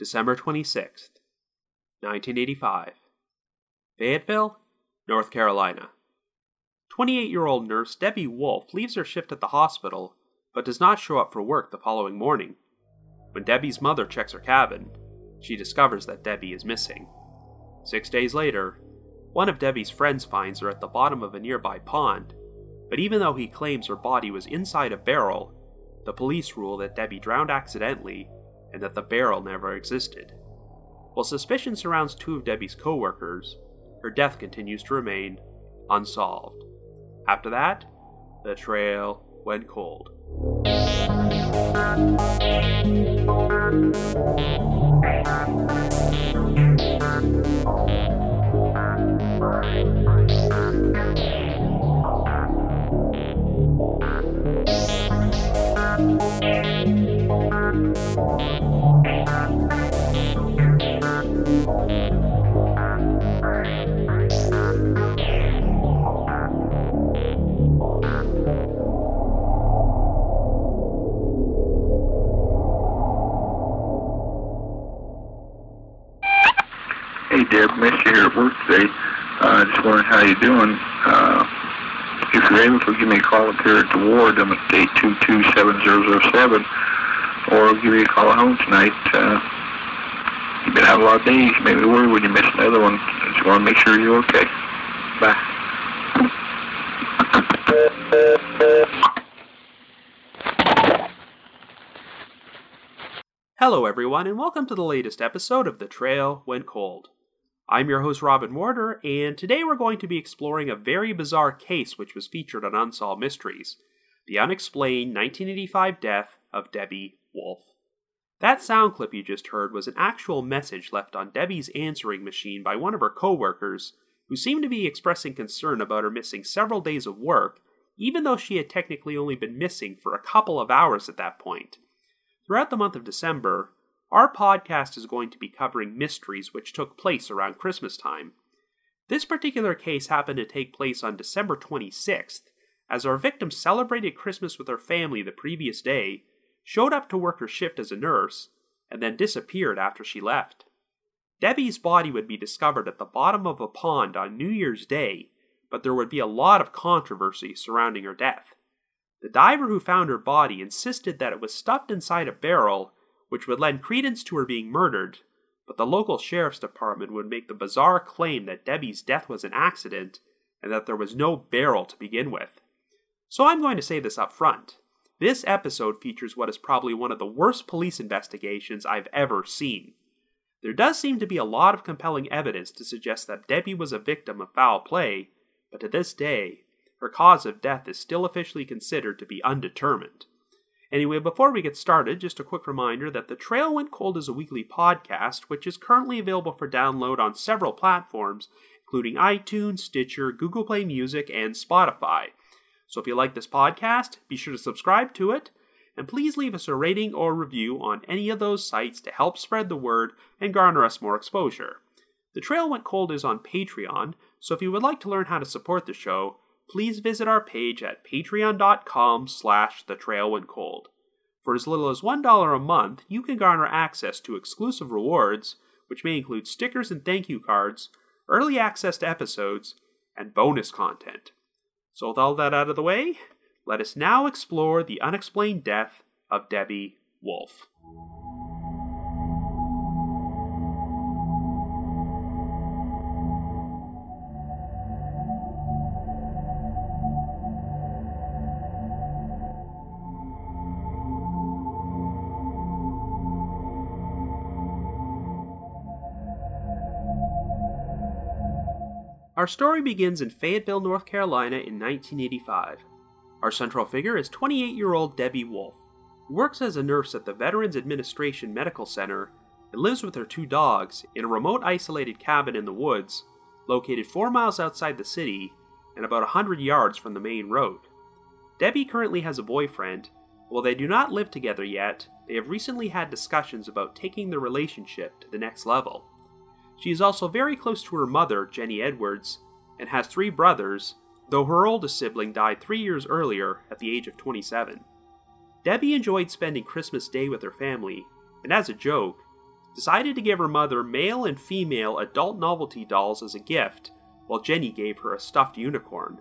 December 26th, 1985. Fayetteville, North Carolina. 28 year old nurse Debbie Wolfe leaves her shift at the hospital but does not show up for work the following morning. When Debbie's mother checks her cabin, she discovers that Debbie is missing. Six days later, one of Debbie's friends finds her at the bottom of a nearby pond, but even though he claims her body was inside a barrel, the police rule that Debbie drowned accidentally and that the barrel never existed. While suspicion surrounds two of Debbie's co workers, her death continues to remain unsolved. After that, the trail went cold. Hey, Deb, missed you here at work today. Uh, just wondering how you're doing. Uh, if you're able to give me a call up here at the ward, I'm at 822-7007, or I'll give you a call at home tonight. Uh, you've been out a lot of days. Made me worry when you missed another one. Just want to make sure you're okay. Bye. Hello, everyone, and welcome to the latest episode of The Trail Went Cold. I'm your host, Robin Warder, and today we're going to be exploring a very bizarre case which was featured on Unsolved Mysteries the unexplained 1985 death of Debbie Wolfe. That sound clip you just heard was an actual message left on Debbie's answering machine by one of her coworkers, who seemed to be expressing concern about her missing several days of work, even though she had technically only been missing for a couple of hours at that point. Throughout the month of December, our podcast is going to be covering mysteries which took place around Christmas time. This particular case happened to take place on December 26th, as our victim celebrated Christmas with her family the previous day, showed up to work her shift as a nurse, and then disappeared after she left. Debbie's body would be discovered at the bottom of a pond on New Year's Day, but there would be a lot of controversy surrounding her death. The diver who found her body insisted that it was stuffed inside a barrel, which would lend credence to her being murdered, but the local sheriff's department would make the bizarre claim that Debbie's death was an accident and that there was no barrel to begin with. So I'm going to say this up front. This episode features what is probably one of the worst police investigations I've ever seen. There does seem to be a lot of compelling evidence to suggest that Debbie was a victim of foul play, but to this day, her cause of death is still officially considered to be undetermined. Anyway, before we get started, just a quick reminder that The Trail Went Cold is a weekly podcast, which is currently available for download on several platforms, including iTunes, Stitcher, Google Play Music, and Spotify. So if you like this podcast, be sure to subscribe to it, and please leave us a rating or review on any of those sites to help spread the word and garner us more exposure. The Trail Went Cold is on Patreon, so if you would like to learn how to support the show, please visit our page at patreon.com slash the trail went cold. For as little as $1 a month, you can garner access to exclusive rewards, which may include stickers and thank you cards, early access to episodes, and bonus content. So with all that out of the way, let us now explore the unexplained death of Debbie Wolfe. Our story begins in Fayetteville, North Carolina in 1985. Our central figure is 28 year old Debbie Wolfe, works as a nurse at the Veterans Administration Medical Center and lives with her two dogs in a remote isolated cabin in the woods located four miles outside the city and about a 100 yards from the main road. Debbie currently has a boyfriend. While they do not live together yet, they have recently had discussions about taking their relationship to the next level. She is also very close to her mother, Jenny Edwards, and has three brothers, though her oldest sibling died three years earlier at the age of 27. Debbie enjoyed spending Christmas Day with her family, and as a joke, decided to give her mother male and female adult novelty dolls as a gift, while Jenny gave her a stuffed unicorn.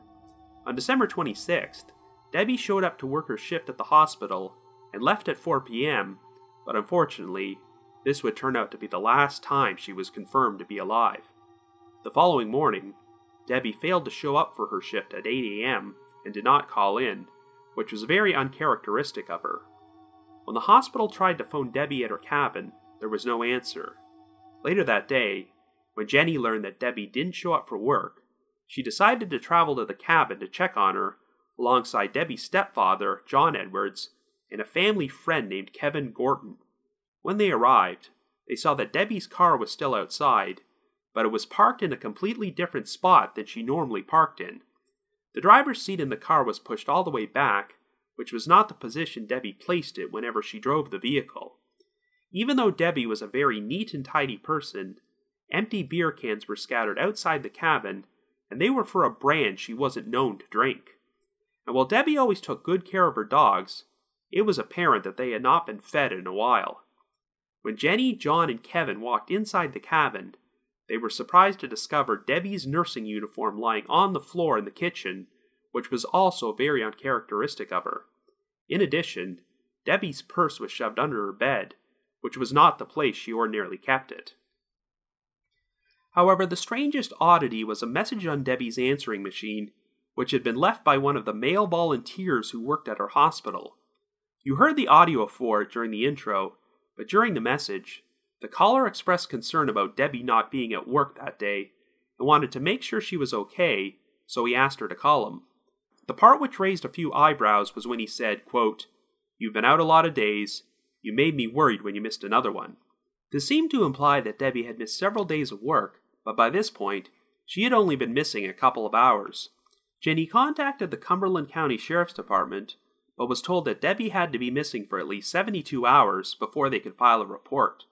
On December 26th, Debbie showed up to work her shift at the hospital and left at 4 p.m., but unfortunately, this would turn out to be the last time she was confirmed to be alive. The following morning, Debbie failed to show up for her shift at 8 a.m. and did not call in, which was very uncharacteristic of her. When the hospital tried to phone Debbie at her cabin, there was no answer. Later that day, when Jenny learned that Debbie didn't show up for work, she decided to travel to the cabin to check on her alongside Debbie's stepfather, John Edwards, and a family friend named Kevin Gorton. When they arrived, they saw that Debbie's car was still outside, but it was parked in a completely different spot than she normally parked in. The driver's seat in the car was pushed all the way back, which was not the position Debbie placed it whenever she drove the vehicle. Even though Debbie was a very neat and tidy person, empty beer cans were scattered outside the cabin, and they were for a brand she wasn't known to drink. And while Debbie always took good care of her dogs, it was apparent that they had not been fed in a while. When Jenny, John, and Kevin walked inside the cabin, they were surprised to discover Debbie's nursing uniform lying on the floor in the kitchen, which was also very uncharacteristic of her. In addition, Debbie's purse was shoved under her bed, which was not the place she ordinarily kept it. However, the strangest oddity was a message on Debbie's answering machine, which had been left by one of the male volunteers who worked at her hospital. You heard the audio for it during the intro, but during the message, the caller expressed concern about Debbie not being at work that day and wanted to make sure she was okay, so he asked her to call him. The part which raised a few eyebrows was when he said, quote, You've been out a lot of days, you made me worried when you missed another one. This seemed to imply that Debbie had missed several days of work, but by this point, she had only been missing a couple of hours. Jenny contacted the Cumberland County Sheriff's Department, but was told that Debbie had to be missing for at least 72 hours before they could file a report.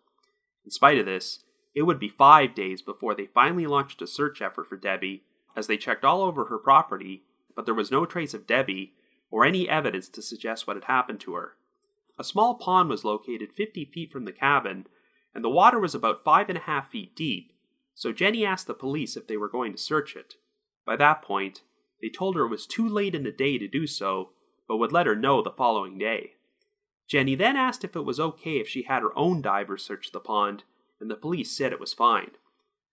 In spite of this, it would be five days before they finally launched a search effort for Debbie, as they checked all over her property, but there was no trace of Debbie or any evidence to suggest what had happened to her. A small pond was located 50 feet from the cabin, and the water was about five and a half feet deep, so Jenny asked the police if they were going to search it. By that point, they told her it was too late in the day to do so, but would let her know the following day. Jenny then asked if it was okay if she had her own divers search the pond, and the police said it was fine.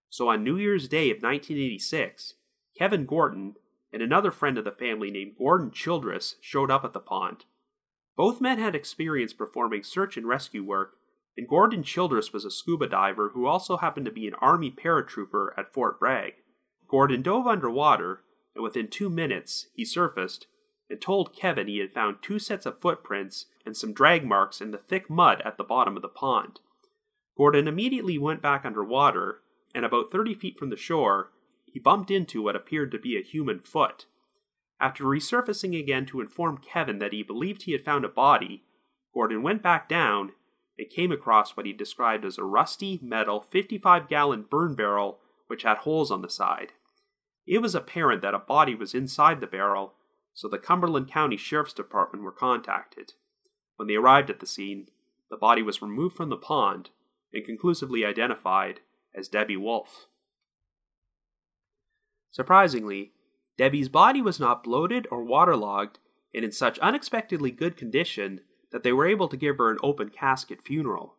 So on New Year's Day of 1986, Kevin Gorton and another friend of the family named Gordon Childress showed up at the pond. Both men had experience performing search and rescue work, and Gordon Childress was a scuba diver who also happened to be an Army paratrooper at Fort Bragg. Gordon dove underwater, and within two minutes, he surfaced and told Kevin he had found two sets of footprints and some drag marks in the thick mud at the bottom of the pond. Gordon immediately went back underwater, and about 30 feet from the shore, he bumped into what appeared to be a human foot. After resurfacing again to inform Kevin that he believed he had found a body, Gordon went back down and came across what he described as a rusty metal 55 gallon burn barrel which had holes on the side. It was apparent that a body was inside the barrel, so the Cumberland County Sheriff's Department were contacted. When they arrived at the scene, the body was removed from the pond and conclusively identified as Debbie Wolfe. Surprisingly, Debbie's body was not bloated or waterlogged and in such unexpectedly good condition that they were able to give her an open casket funeral.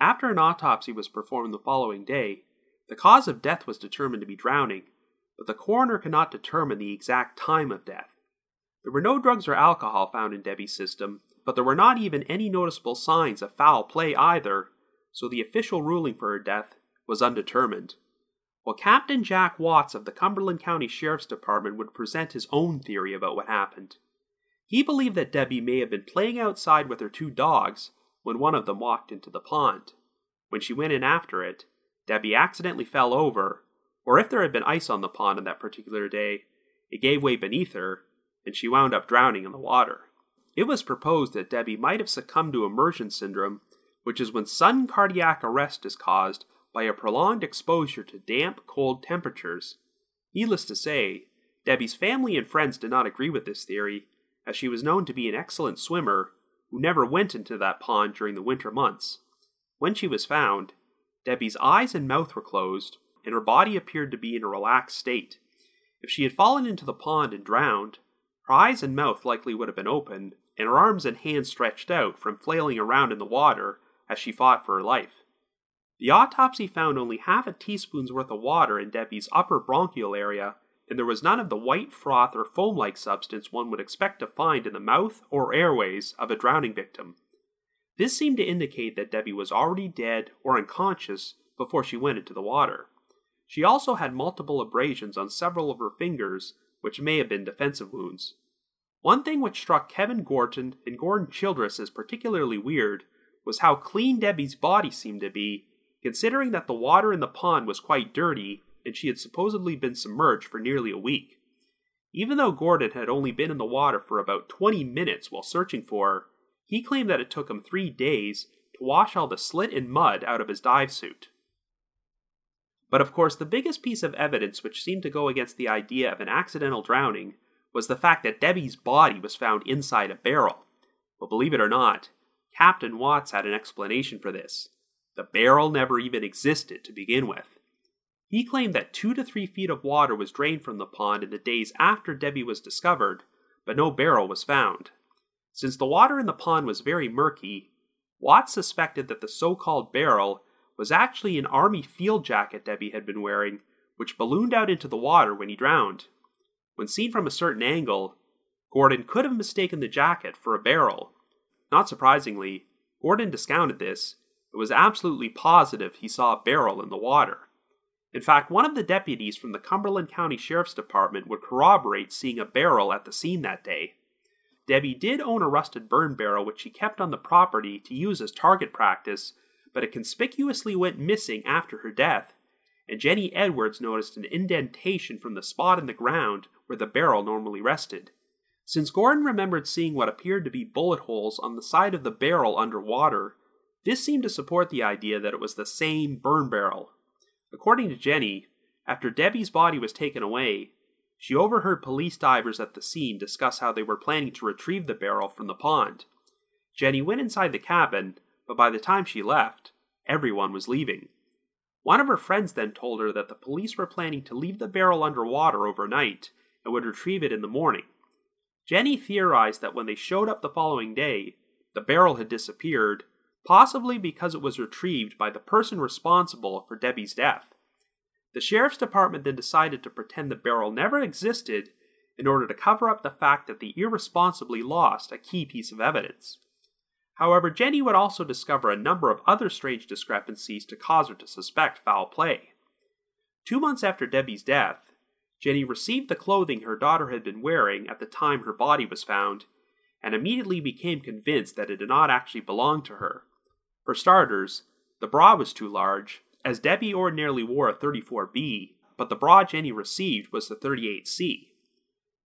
After an autopsy was performed the following day, the cause of death was determined to be drowning, but the coroner could not determine the exact time of death. There were no drugs or alcohol found in Debbie's system, but there were not even any noticeable signs of foul play either, so the official ruling for her death was undetermined. While Captain Jack Watts of the Cumberland County Sheriff's Department would present his own theory about what happened. He believed that Debbie may have been playing outside with her two dogs when one of them walked into the pond. When she went in after it, Debbie accidentally fell over, or if there had been ice on the pond on that particular day, it gave way beneath her, and she wound up drowning in the water. It was proposed that Debbie might have succumbed to immersion syndrome, which is when sudden cardiac arrest is caused by a prolonged exposure to damp, cold temperatures. Needless to say, Debbie's family and friends did not agree with this theory, as she was known to be an excellent swimmer who never went into that pond during the winter months. When she was found, Debbie's eyes and mouth were closed, and her body appeared to be in a relaxed state. If she had fallen into the pond and drowned, her eyes and mouth likely would have been open, and her arms and hands stretched out from flailing around in the water as she fought for her life. The autopsy found only half a teaspoon's worth of water in Debbie's upper bronchial area, and there was none of the white froth or foam like substance one would expect to find in the mouth or airways of a drowning victim. This seemed to indicate that Debbie was already dead or unconscious before she went into the water. She also had multiple abrasions on several of her fingers, which may have been defensive wounds. One thing which struck Kevin Gorton and Gordon Childress as particularly weird was how clean Debbie's body seemed to be, considering that the water in the pond was quite dirty and she had supposedly been submerged for nearly a week. Even though Gordon had only been in the water for about 20 minutes while searching for her, he claimed that it took him three days to wash all the slit and mud out of his dive suit. But of course, the biggest piece of evidence which seemed to go against the idea of an accidental drowning was the fact that Debbie's body was found inside a barrel. But believe it or not, Captain Watts had an explanation for this. The barrel never even existed to begin with. He claimed that two to three feet of water was drained from the pond in the days after Debbie was discovered, but no barrel was found. Since the water in the pond was very murky, Watts suspected that the so called barrel was actually an army field jacket Debbie had been wearing, which ballooned out into the water when he drowned. When seen from a certain angle, Gordon could have mistaken the jacket for a barrel. Not surprisingly, Gordon discounted this and was absolutely positive he saw a barrel in the water. In fact, one of the deputies from the Cumberland County Sheriff's Department would corroborate seeing a barrel at the scene that day. Debbie did own a rusted burn barrel which she kept on the property to use as target practice but it conspicuously went missing after her death, and Jenny Edwards noticed an indentation from the spot in the ground where the barrel normally rested. Since Gordon remembered seeing what appeared to be bullet holes on the side of the barrel underwater, this seemed to support the idea that it was the same burn barrel. According to Jenny, after Debbie's body was taken away, she overheard police divers at the scene discuss how they were planning to retrieve the barrel from the pond. Jenny went inside the cabin, but by the time she left, everyone was leaving. One of her friends then told her that the police were planning to leave the barrel underwater overnight and would retrieve it in the morning. Jenny theorized that when they showed up the following day, the barrel had disappeared, possibly because it was retrieved by the person responsible for Debbie's death. The sheriff's department then decided to pretend the barrel never existed in order to cover up the fact that they irresponsibly lost a key piece of evidence. However, Jenny would also discover a number of other strange discrepancies to cause her to suspect foul play. Two months after Debbie's death, Jenny received the clothing her daughter had been wearing at the time her body was found, and immediately became convinced that it did not actually belong to her. For starters, the bra was too large, as Debbie ordinarily wore a 34B, but the bra Jenny received was the 38C.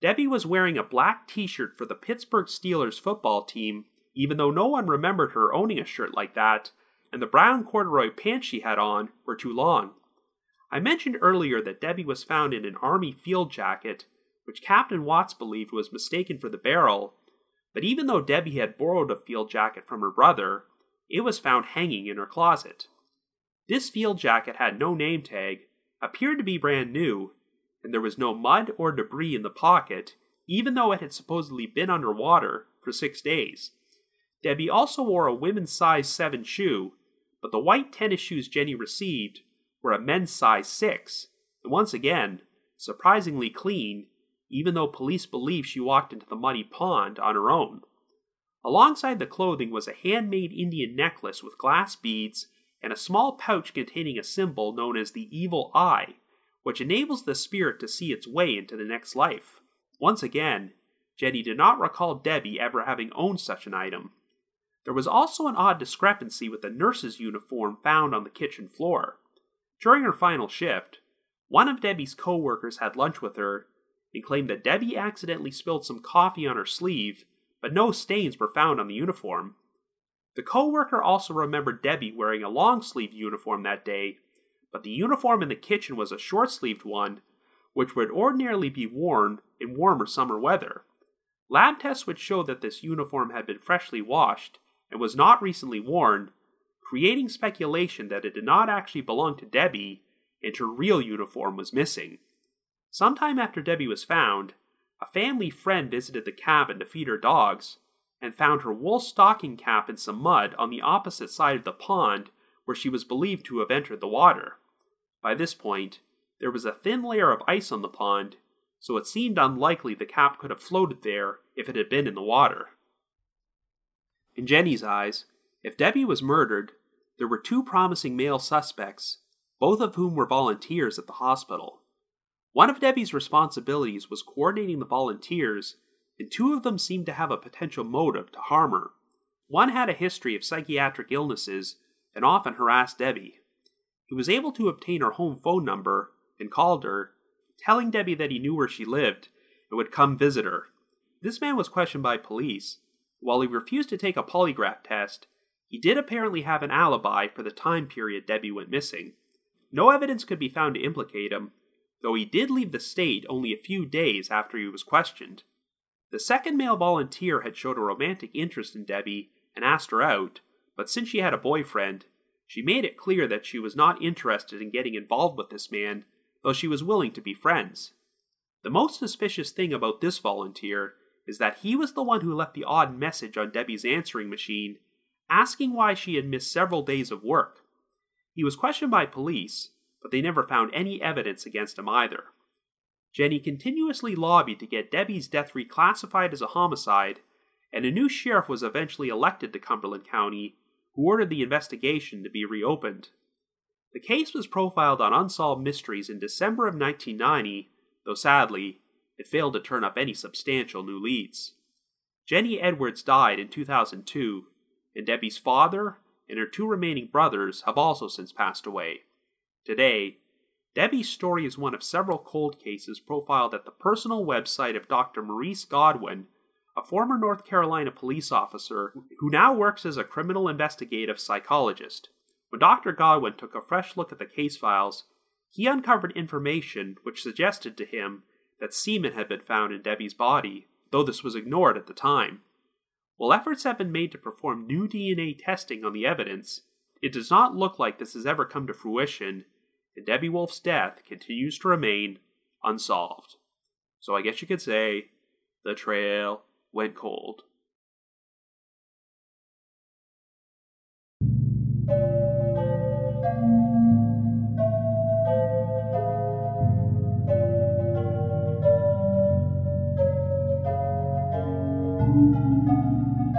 Debbie was wearing a black t shirt for the Pittsburgh Steelers football team even though no one remembered her owning a shirt like that, and the brown corduroy pants she had on were too long. I mentioned earlier that Debbie was found in an army field jacket, which Captain Watts believed was mistaken for the barrel, but even though Debbie had borrowed a field jacket from her brother, it was found hanging in her closet. This field jacket had no name tag, appeared to be brand new, and there was no mud or debris in the pocket, even though it had supposedly been underwater for six days. Debbie also wore a women's size 7 shoe, but the white tennis shoes Jenny received were a men's size 6, and once again, surprisingly clean, even though police believe she walked into the muddy pond on her own. Alongside the clothing was a handmade Indian necklace with glass beads and a small pouch containing a symbol known as the Evil Eye, which enables the spirit to see its way into the next life. Once again, Jenny did not recall Debbie ever having owned such an item, there was also an odd discrepancy with the nurse's uniform found on the kitchen floor. During her final shift, one of Debbie's co-workers had lunch with her and claimed that Debbie accidentally spilled some coffee on her sleeve, but no stains were found on the uniform. The co-worker also remembered Debbie wearing a long-sleeved uniform that day, but the uniform in the kitchen was a short-sleeved one, which would ordinarily be worn in warmer summer weather. Lab tests would show that this uniform had been freshly washed, and was not recently worn, creating speculation that it did not actually belong to Debbie and her real uniform was missing. Sometime after Debbie was found, a family friend visited the cabin to feed her dogs and found her wool stocking cap in some mud on the opposite side of the pond where she was believed to have entered the water. By this point, there was a thin layer of ice on the pond, so it seemed unlikely the cap could have floated there if it had been in the water. In Jenny's eyes, if Debbie was murdered, there were two promising male suspects, both of whom were volunteers at the hospital. One of Debbie's responsibilities was coordinating the volunteers, and two of them seemed to have a potential motive to harm her. One had a history of psychiatric illnesses and often harassed Debbie. He was able to obtain her home phone number and called her, telling Debbie that he knew where she lived and would come visit her. This man was questioned by police. While he refused to take a polygraph test, he did apparently have an alibi for the time period Debbie went missing. No evidence could be found to implicate him, though he did leave the state only a few days after he was questioned. The second male volunteer had showed a romantic interest in Debbie and asked her out, but since she had a boyfriend, she made it clear that she was not interested in getting involved with this man, though she was willing to be friends. The most suspicious thing about this volunteer is that he was the one who left the odd message on Debbie's answering machine, asking why she had missed several days of work. He was questioned by police, but they never found any evidence against him either. Jenny continuously lobbied to get Debbie's death reclassified as a homicide, and a new sheriff was eventually elected to Cumberland County who ordered the investigation to be reopened. The case was profiled on Unsolved Mysteries in December of 1990, though sadly, it failed to turn up any substantial new leads. Jenny Edwards died in 2002, and Debbie's father and her two remaining brothers have also since passed away. Today, Debbie's story is one of several cold cases profiled at the personal website of Dr. Maurice Godwin, a former North Carolina police officer who now works as a criminal investigative psychologist. When Dr. Godwin took a fresh look at the case files, he uncovered information which suggested to him that semen had been found in Debbie's body, though this was ignored at the time. While efforts have been made to perform new DNA testing on the evidence, it does not look like this has ever come to fruition, and Debbie Wolfe's death continues to remain unsolved. So I guess you could say the trail went cold.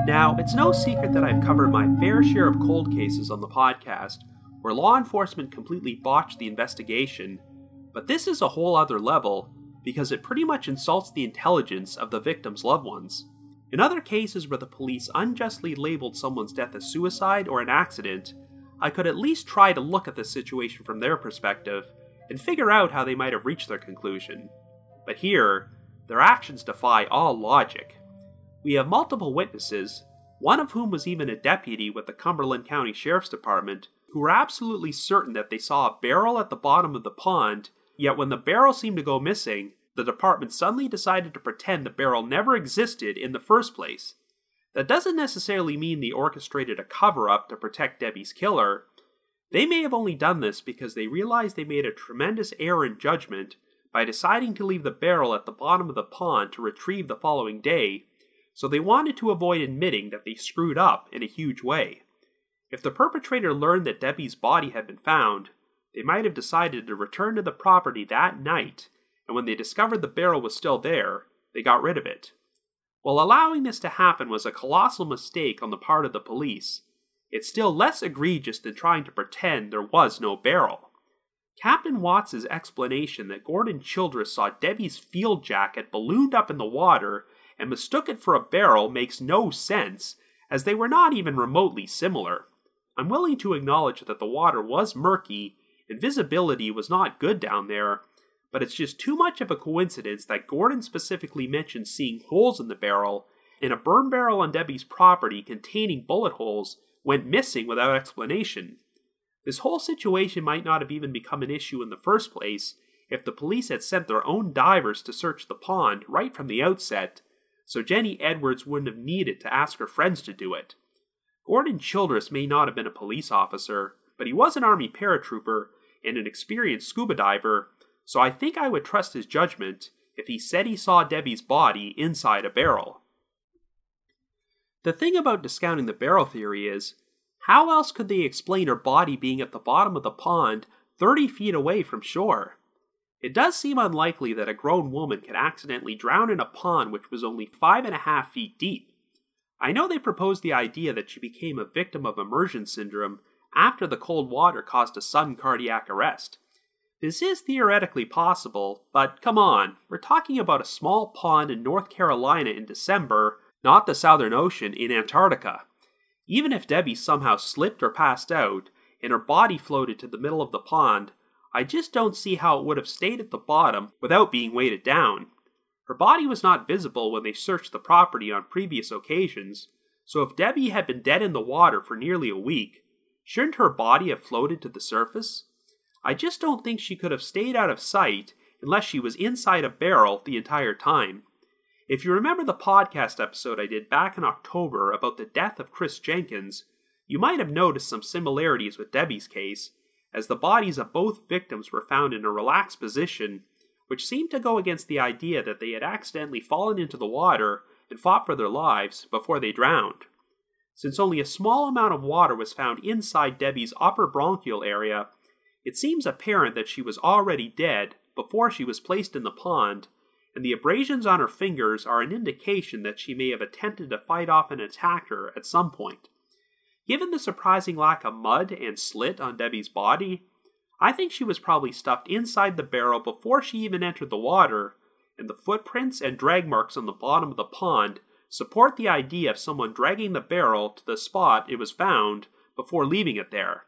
Now, it's no secret that I've covered my fair share of cold cases on the podcast where law enforcement completely botched the investigation, but this is a whole other level because it pretty much insults the intelligence of the victim's loved ones. In other cases where the police unjustly labeled someone's death as suicide or an accident, I could at least try to look at the situation from their perspective and figure out how they might have reached their conclusion. But here, their actions defy all logic. We have multiple witnesses, one of whom was even a deputy with the Cumberland County Sheriff's Department, who were absolutely certain that they saw a barrel at the bottom of the pond Yet when the barrel seemed to go missing, the department suddenly decided to pretend the barrel never existed in the first place. That doesn't necessarily mean they orchestrated a cover up to protect Debbie's killer. They may have only done this because they realized they made a tremendous error in judgment by deciding to leave the barrel at the bottom of the pond to retrieve the following day, so they wanted to avoid admitting that they screwed up in a huge way. If the perpetrator learned that Debbie's body had been found, they might have decided to return to the property that night, and when they discovered the barrel was still there, they got rid of it. While allowing this to happen was a colossal mistake on the part of the police, it's still less egregious than trying to pretend there was no barrel. Captain Watts's explanation that Gordon Childress saw Debbie's field jacket ballooned up in the water and mistook it for a barrel makes no sense, as they were not even remotely similar. I'm willing to acknowledge that the water was murky and visibility was not good down there, but it's just too much of a coincidence that Gordon specifically mentioned seeing holes in the barrel, and a burn barrel on Debbie's property containing bullet holes went missing without explanation. This whole situation might not have even become an issue in the first place if the police had sent their own divers to search the pond right from the outset, so Jenny Edwards wouldn't have needed to ask her friends to do it. Gordon Childress may not have been a police officer, but he was an Army paratrooper and an experienced scuba diver, so I think I would trust his judgment if he said he saw Debbie's body inside a barrel. The thing about discounting the barrel theory is how else could they explain her body being at the bottom of the pond 30 feet away from shore? It does seem unlikely that a grown woman could accidentally drown in a pond which was only five and a half feet deep. I know they proposed the idea that she became a victim of immersion syndrome after the cold water caused a sudden cardiac arrest. This is theoretically possible, but come on, we're talking about a small pond in North Carolina in December, not the Southern Ocean in Antarctica. Even if Debbie somehow slipped or passed out, and her body floated to the middle of the pond, I just don't see how it would have stayed at the bottom without being weighted down. Her body was not visible when they searched the property on previous occasions, so if Debbie had been dead in the water for nearly a week, shouldn't her body have floated to the surface? I just don't think she could have stayed out of sight unless she was inside a barrel the entire time. If you remember the podcast episode I did back in October about the death of Chris Jenkins, you might have noticed some similarities with Debbie's case, as the bodies of both victims were found in a relaxed position, which seemed to go against the idea that they had accidentally fallen into the water and fought for their lives before they drowned. Since only a small amount of water was found inside Debbie's upper bronchial area, it seems apparent that she was already dead before she was placed in the pond, and the abrasions on her fingers are an indication that she may have attempted to fight off an attacker at some point. Given the surprising lack of mud and slit on Debbie's body, I think she was probably stuffed inside the barrel before she even entered the water, and the footprints and drag marks on the bottom of the pond support the idea of someone dragging the barrel to the spot it was found before leaving it there.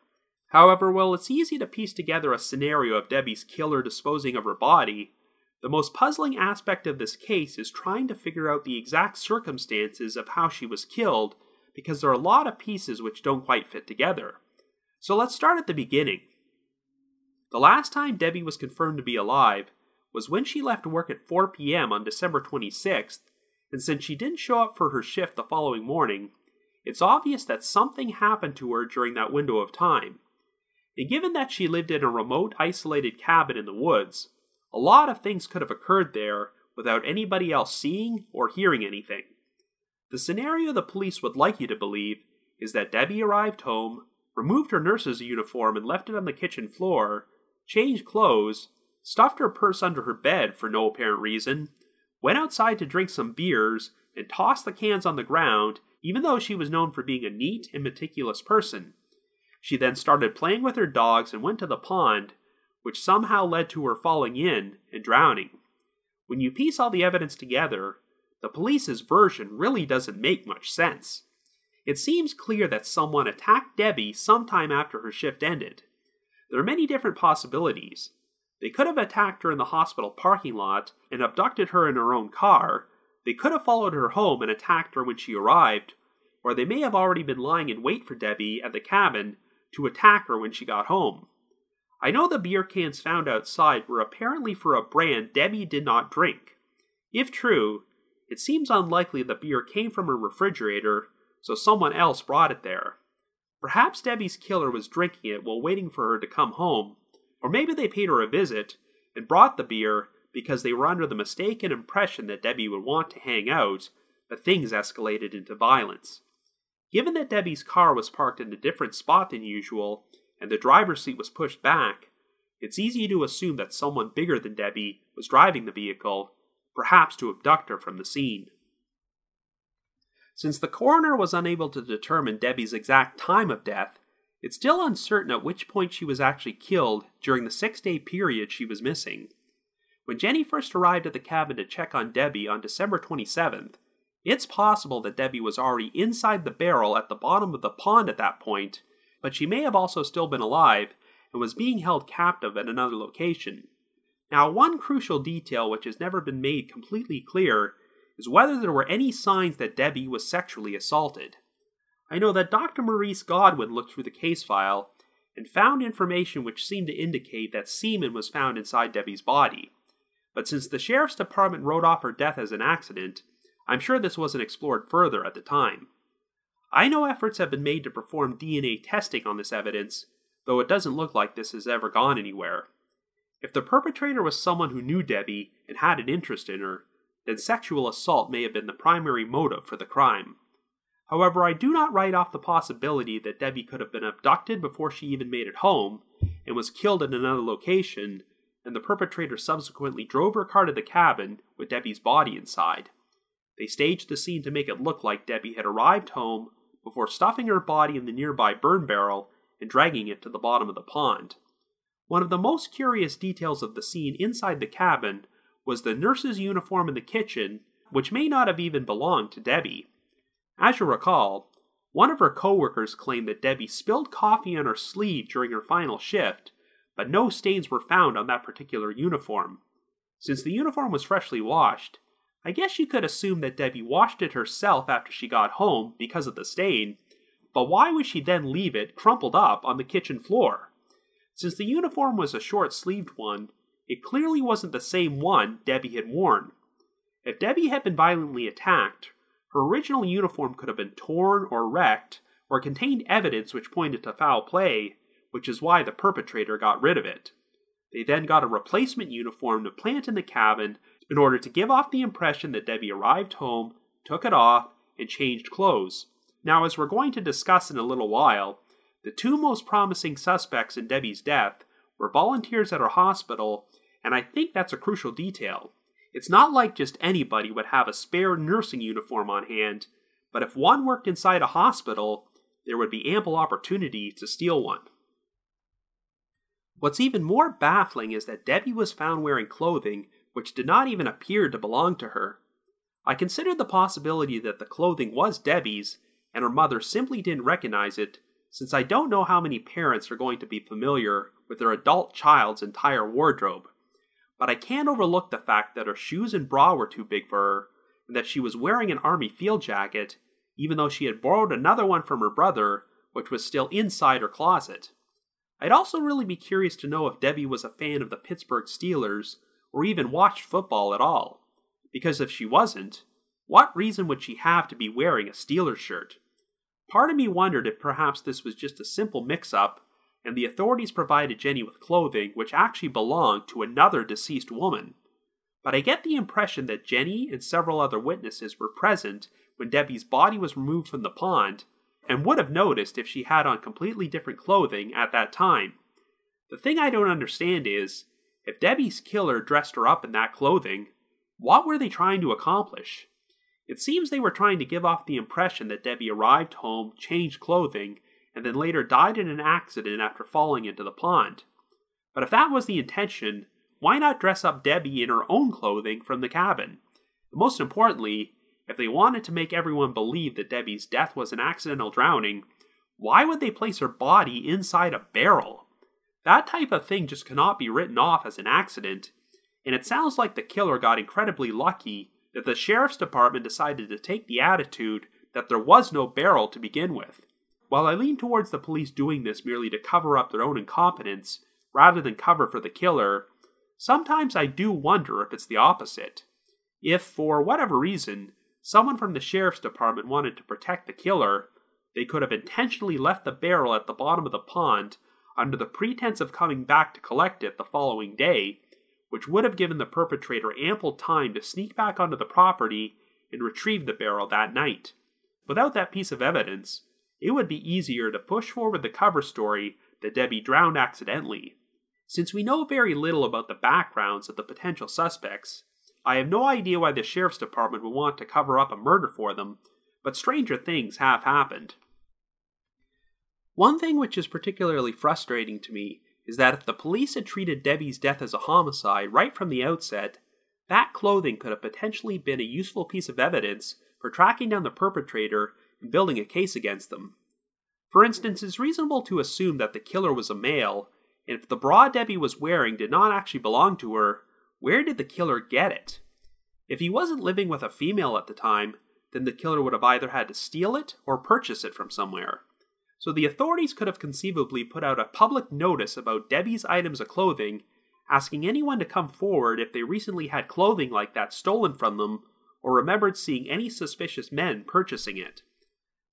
However, while it's easy to piece together a scenario of Debbie's killer disposing of her body, the most puzzling aspect of this case is trying to figure out the exact circumstances of how she was killed because there are a lot of pieces which don't quite fit together. So let's start at the beginning. The last time Debbie was confirmed to be alive was when she left work at 4 p.m. on December 26th, and since she didn't show up for her shift the following morning, it's obvious that something happened to her during that window of time. And given that she lived in a remote, isolated cabin in the woods, a lot of things could have occurred there without anybody else seeing or hearing anything. The scenario the police would like you to believe is that Debbie arrived home, removed her nurse's uniform and left it on the kitchen floor, changed clothes, stuffed her purse under her bed for no apparent reason, went outside to drink some beers, and tossed the cans on the ground, even though she was known for being a neat and meticulous person. She then started playing with her dogs and went to the pond, which somehow led to her falling in and drowning. When you piece all the evidence together, the police's version really doesn't make much sense. It seems clear that someone attacked Debbie sometime after her shift ended. There are many different possibilities. They could have attacked her in the hospital parking lot and abducted her in her own car. They could have followed her home and attacked her when she arrived, or they may have already been lying in wait for Debbie at the cabin to attack her when she got home. I know the beer cans found outside were apparently for a brand Debbie did not drink. If true, it seems unlikely the beer came from her refrigerator, so someone else brought it there. Perhaps Debbie's killer was drinking it while waiting for her to come home, or maybe they paid her a visit and brought the beer because they were under the mistaken impression that Debbie would want to hang out, but things escalated into violence. Given that Debbie's car was parked in a different spot than usual, and the driver's seat was pushed back, it's easy to assume that someone bigger than Debbie was driving the vehicle perhaps to abduct her from the scene. Since the coroner was unable to determine Debbie's exact time of death, it's still uncertain at which point she was actually killed during the six day period she was missing. When Jenny first arrived at the cabin to check on Debbie on December 27th, it's possible that Debbie was already inside the barrel at the bottom of the pond at that point, but she may have also still been alive and was being held captive at another location. Now, one crucial detail which has never been made completely clear is whether there were any signs that Debbie was sexually assaulted. I know that Dr. Maurice Godwin looked through the case file and found information which seemed to indicate that semen was found inside Debbie's body. But since the sheriff's department wrote off her death as an accident, I'm sure this wasn't explored further at the time. I know efforts have been made to perform DNA testing on this evidence, though it doesn't look like this has ever gone anywhere. If the perpetrator was someone who knew Debbie and had an interest in her, then sexual assault may have been the primary motive for the crime. However, I do not write off the possibility that Debbie could have been abducted before she even made it home and was killed in another location, and the perpetrator subsequently drove her car to the cabin with Debbie's body inside. They staged the scene to make it look like Debbie had arrived home before stuffing her body in the nearby burn barrel and dragging it to the bottom of the pond. One of the most curious details of the scene inside the cabin was the nurse's uniform in the kitchen, which may not have even belonged to Debbie. As you recall, one of her coworkers claimed that Debbie spilled coffee on her sleeve during her final shift, but no stains were found on that particular uniform. Since the uniform was freshly washed, I guess you could assume that Debbie washed it herself after she got home because of the stain, but why would she then leave it crumpled up on the kitchen floor? Since the uniform was a short sleeved one, it clearly wasn't the same one Debbie had worn. If Debbie had been violently attacked, her original uniform could have been torn or wrecked, or contained evidence which pointed to foul play, which is why the perpetrator got rid of it. They then got a replacement uniform to plant in the cabin in order to give off the impression that Debbie arrived home, took it off, and changed clothes. Now, as we're going to discuss in a little while, the two most promising suspects in Debbie's death were volunteers at her hospital, and I think that's a crucial detail. It's not like just anybody would have a spare nursing uniform on hand, but if one worked inside a hospital, there would be ample opportunity to steal one. What's even more baffling is that Debbie was found wearing clothing which did not even appear to belong to her. I considered the possibility that the clothing was Debbie's and her mother simply didn't recognize it, since I don't know how many parents are going to be familiar with their adult child's entire wardrobe. But I can't overlook the fact that her shoes and bra were too big for her, and that she was wearing an army field jacket, even though she had borrowed another one from her brother, which was still inside her closet. I'd also really be curious to know if Debbie was a fan of the Pittsburgh Steelers or even watched football at all. Because if she wasn't, what reason would she have to be wearing a Steelers shirt? Part of me wondered if perhaps this was just a simple mix up and the authorities provided Jenny with clothing which actually belonged to another deceased woman. But I get the impression that Jenny and several other witnesses were present when Debbie's body was removed from the pond and would have noticed if she had on completely different clothing at that time. The thing I don't understand is if Debbie's killer dressed her up in that clothing, what were they trying to accomplish? It seems they were trying to give off the impression that Debbie arrived home, changed clothing, and then later died in an accident after falling into the pond. But if that was the intention, why not dress up Debbie in her own clothing from the cabin? And most importantly, if they wanted to make everyone believe that Debbie's death was an accidental drowning, why would they place her body inside a barrel? That type of thing just cannot be written off as an accident, and it sounds like the killer got incredibly lucky that the sheriff's department decided to take the attitude that there was no barrel to begin with. While I lean towards the police doing this merely to cover up their own incompetence rather than cover for the killer, sometimes I do wonder if it's the opposite. If, for whatever reason, someone from the sheriff's department wanted to protect the killer, they could have intentionally left the barrel at the bottom of the pond under the pretense of coming back to collect it the following day, which would have given the perpetrator ample time to sneak back onto the property and retrieve the barrel that night. Without that piece of evidence, it would be easier to push forward the cover story that Debbie drowned accidentally. Since we know very little about the backgrounds of the potential suspects, I have no idea why the sheriff's department would want to cover up a murder for them, but stranger things have happened. One thing which is particularly frustrating to me is that if the police had treated Debbie's death as a homicide right from the outset, that clothing could have potentially been a useful piece of evidence for tracking down the perpetrator and building a case against them. For instance, it's reasonable to assume that the killer was a male, and if the bra Debbie was wearing did not actually belong to her, where did the killer get it? If he wasn't living with a female at the time, then the killer would have either had to steal it or purchase it from somewhere so the authorities could have conceivably put out a public notice about Debbie's items of clothing, asking anyone to come forward if they recently had clothing like that stolen from them or remembered seeing any suspicious men purchasing it.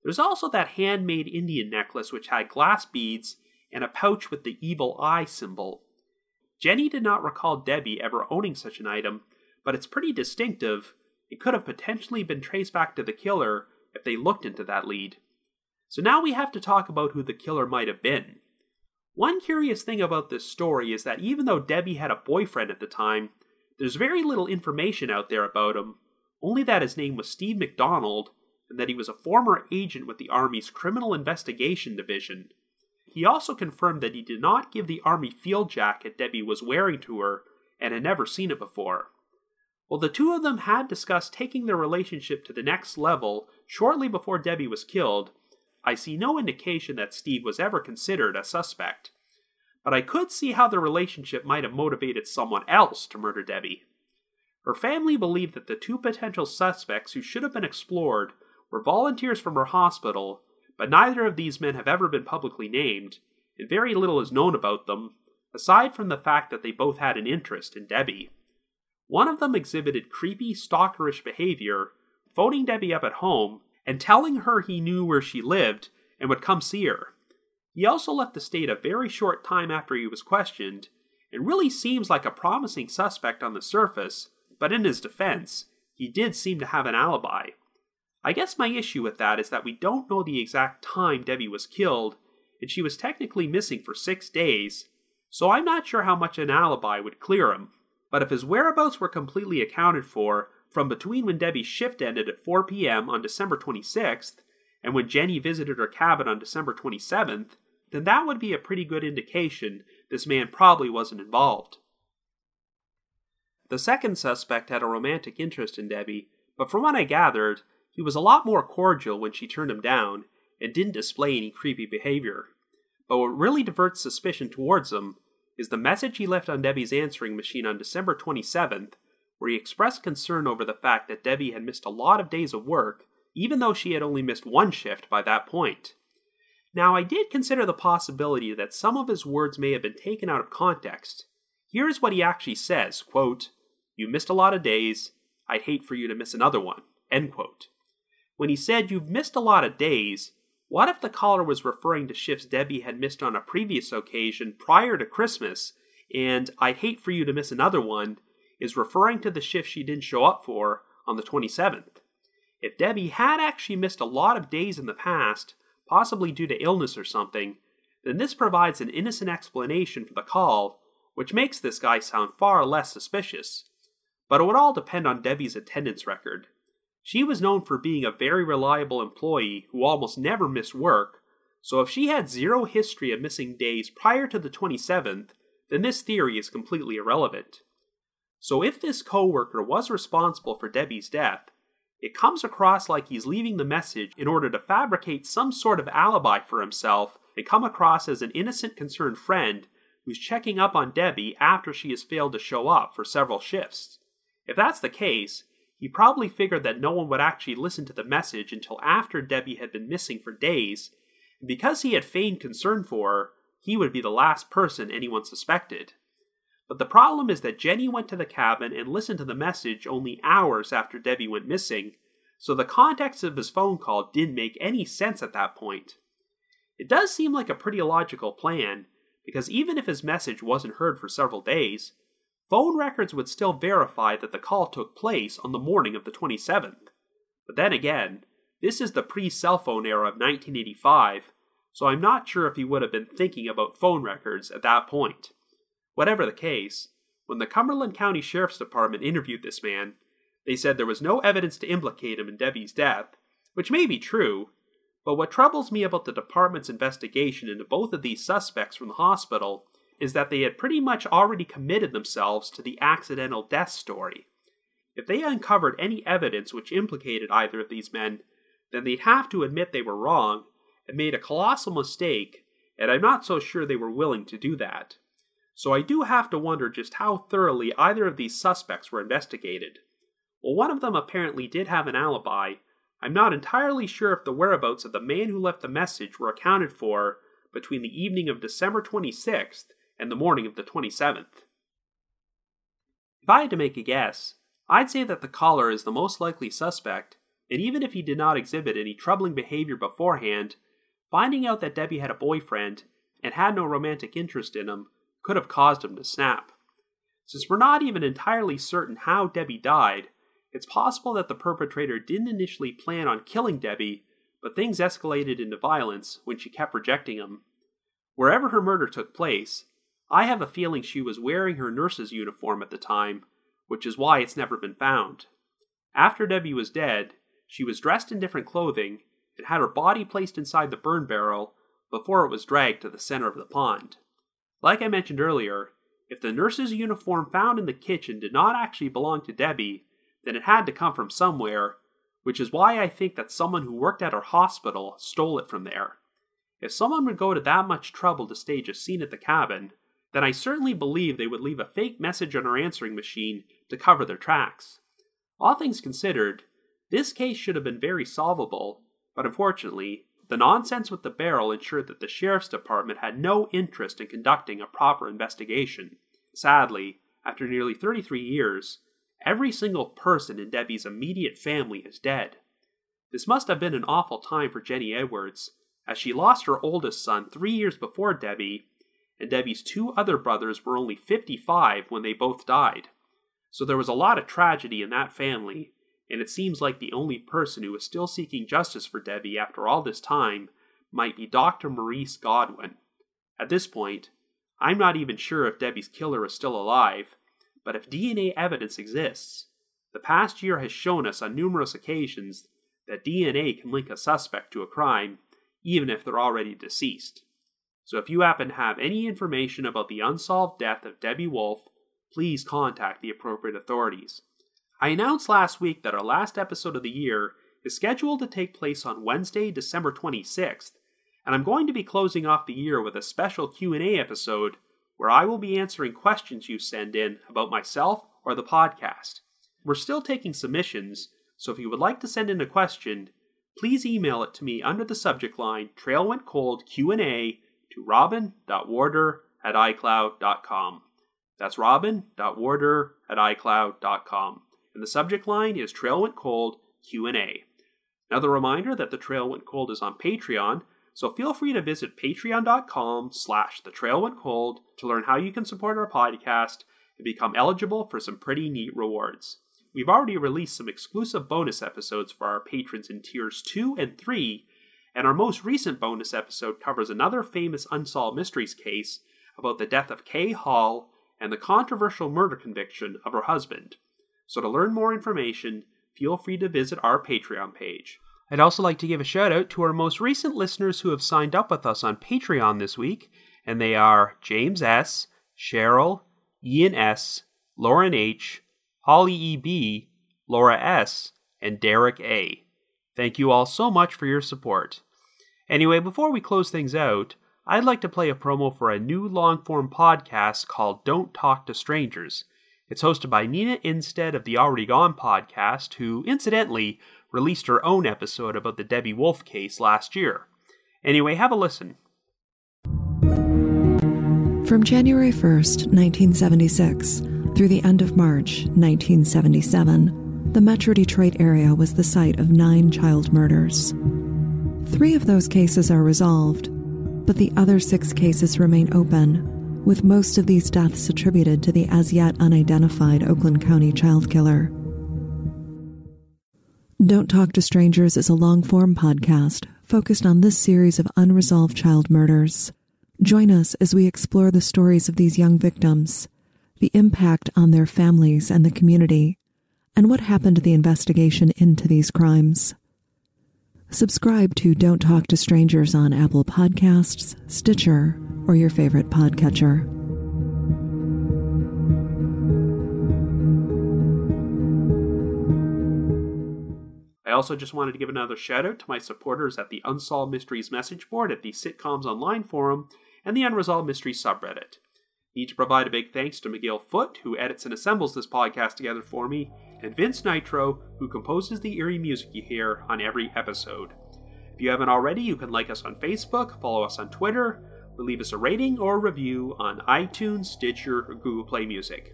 There's also that handmade Indian necklace which had glass beads and a pouch with the evil eye symbol. Jenny did not recall Debbie ever owning such an item, but it's pretty distinctive. It could have potentially been traced back to the killer if they looked into that lead. So now we have to talk about who the killer might have been. One curious thing about this story is that even though Debbie had a boyfriend at the time, there's very little information out there about him, only that his name was Steve McDonald and that he was a former agent with the Army's Criminal Investigation Division. He also confirmed that he did not give the Army field jacket Debbie was wearing to her and had never seen it before. While the two of them had discussed taking their relationship to the next level shortly before Debbie was killed, I see no indication that Steve was ever considered a suspect. But I could see how the relationship might have motivated someone else to murder Debbie. Her family believed that the two potential suspects who should have been explored were volunteers from her hospital, but neither of these men have ever been publicly named, and very little is known about them, aside from the fact that they both had an interest in Debbie. One of them exhibited creepy, stalkerish behavior, phoning Debbie up at home and telling her he knew where she lived and would come see her. He also left the state a very short time after he was questioned, and really seems like a promising suspect on the surface, but in his defense, he did seem to have an alibi. I guess my issue with that is that we don't know the exact time Debbie was killed, and she was technically missing for six days, so I'm not sure how much an alibi would clear him. But if his whereabouts were completely accounted for, from between when Debbie's shift ended at 4 p.m. on December 26th and when Jenny visited her cabin on December 27th, then that would be a pretty good indication this man probably wasn't involved. The second suspect had a romantic interest in Debbie, but from what I gathered, he was a lot more cordial when she turned him down and didn't display any creepy behavior. But what really diverts suspicion towards him is the message he left on Debbie's answering machine on December 27th where he expressed concern over the fact that Debbie had missed a lot of days of work, even though she had only missed one shift by that point. Now, I did consider the possibility that some of his words may have been taken out of context. Here is what he actually says quote, You missed a lot of days. I'd hate for you to miss another one. End quote. When he said, You've missed a lot of days, what if the caller was referring to shifts Debbie had missed on a previous occasion prior to Christmas, and I'd hate for you to miss another one is referring to the shift she didn't show up for on the 27th. If Debbie had actually missed a lot of days in the past, possibly due to illness or something, then this provides an innocent explanation for the call, which makes this guy sound far less suspicious. But it would all depend on Debbie's attendance record. She was known for being a very reliable employee who almost never missed work, so if she had zero history of missing days prior to the 27th, then this theory is completely irrelevant. So if this coworker was responsible for Debbie's death, it comes across like he's leaving the message in order to fabricate some sort of alibi for himself and come across as an innocent concerned friend who's checking up on Debbie after she has failed to show up for several shifts. If that's the case, he probably figured that no one would actually listen to the message until after Debbie had been missing for days, and because he had feigned concern for her, he would be the last person anyone suspected. But the problem is that Jenny went to the cabin and listened to the message only hours after Debbie went missing, so the context of his phone call didn't make any sense at that point. It does seem like a pretty logical plan, because even if his message wasn't heard for several days, phone records would still verify that the call took place on the morning of the 27th. But then again, this is the pre cell phone era of 1985, so I'm not sure if he would have been thinking about phone records at that point. Whatever the case, when the Cumberland County Sheriff's Department interviewed this man, they said there was no evidence to implicate him in Debbie's death, which may be true, but what troubles me about the department's investigation into both of these suspects from the hospital is that they had pretty much already committed themselves to the accidental death story. If they uncovered any evidence which implicated either of these men, then they'd have to admit they were wrong and made a colossal mistake, and I'm not so sure they were willing to do that so I do have to wonder just how thoroughly either of these suspects were investigated. While one of them apparently did have an alibi, I'm not entirely sure if the whereabouts of the man who left the message were accounted for between the evening of December 26th and the morning of the 27th. If I had to make a guess, I'd say that the caller is the most likely suspect and even if he did not exhibit any troubling behavior beforehand, finding out that Debbie had a boyfriend and had no romantic interest in him could have caused him to snap. Since we're not even entirely certain how Debbie died, it's possible that the perpetrator didn't initially plan on killing Debbie, but things escalated into violence when she kept rejecting him. Wherever her murder took place, I have a feeling she was wearing her nurse's uniform at the time, which is why it's never been found. After Debbie was dead, she was dressed in different clothing and had her body placed inside the burn barrel before it was dragged to the center of the pond. Like I mentioned earlier, if the nurse's uniform found in the kitchen did not actually belong to Debbie, then it had to come from somewhere, which is why I think that someone who worked at her hospital stole it from there. If someone would go to that much trouble to stage a scene at the cabin, then I certainly believe they would leave a fake message on her answering machine to cover their tracks. All things considered, this case should have been very solvable, but unfortunately, the nonsense with the barrel ensured that the sheriff's department had no interest in conducting a proper investigation. Sadly, after nearly 33 years, every single person in Debbie's immediate family is dead. This must have been an awful time for Jenny Edwards, as she lost her oldest son three years before Debbie, and Debbie's two other brothers were only 55 when they both died. So there was a lot of tragedy in that family, and it seems like the only person who is still seeking justice for Debbie after all this time might be Dr. Maurice Godwin. At this point, I'm not even sure if Debbie's killer is still alive, but if DNA evidence exists, the past year has shown us on numerous occasions that DNA can link a suspect to a crime, even if they're already deceased. So if you happen to have any information about the unsolved death of Debbie Wolfe, please contact the appropriate authorities. I announced last week that our last episode of the year is scheduled to take place on Wednesday, December 26th, and I'm going to be closing off the year with a special Q&A episode where I will be answering questions you send in about myself or the podcast. We're still taking submissions, so if you would like to send in a question, please email it to me under the subject line Trail Went Cold Q&A to robin.warder at icloud.com. That's robin.warder at icloud.com and the subject line is Trail Went Cold Q&A. Another reminder that The Trail Went Cold is on Patreon, so feel free to visit patreon.com slash The Trail Went Cold to learn how you can support our podcast and become eligible for some pretty neat rewards. We've already released some exclusive bonus episodes for our patrons in tiers 2 and 3, and our most recent bonus episode covers another famous unsolved mysteries case about the death of Kay Hall and the controversial murder conviction of her husband. So to learn more information, feel free to visit our Patreon page. I'd also like to give a shout out to our most recent listeners who have signed up with us on Patreon this week, and they are James S., Cheryl, Ian S., Lauren H., Holly E.B., Laura S., and Derek A. Thank you all so much for your support. Anyway, before we close things out, I'd like to play a promo for a new long form podcast called Don't Talk to Strangers. It's hosted by Nina Innsted of the Already Gone podcast, who, incidentally, released her own episode about the Debbie Wolfe case last year. Anyway, have a listen. From January 1st, 1976, through the end of March, 1977, the Metro Detroit area was the site of nine child murders. Three of those cases are resolved, but the other six cases remain open with most of these deaths attributed to the as yet unidentified Oakland County child killer. Don't Talk to Strangers is a long form podcast focused on this series of unresolved child murders. Join us as we explore the stories of these young victims, the impact on their families and the community, and what happened to the investigation into these crimes. Subscribe to Don't Talk to Strangers on Apple Podcasts, Stitcher, or your favorite podcatcher. I also just wanted to give another shout out to my supporters at the Unsolved Mysteries message board at the Sitcoms Online forum and the Unresolved Mysteries subreddit. Need to provide a big thanks to Magill Foote, who edits and assembles this podcast together for me, and Vince Nitro, who composes the eerie music you hear on every episode. If you haven't already, you can like us on Facebook, follow us on Twitter, leave us a rating or a review on iTunes, Stitcher, or Google Play Music.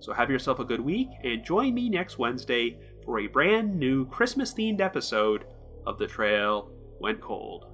So have yourself a good week and join me next Wednesday for a brand new Christmas themed episode of The Trail Went Cold.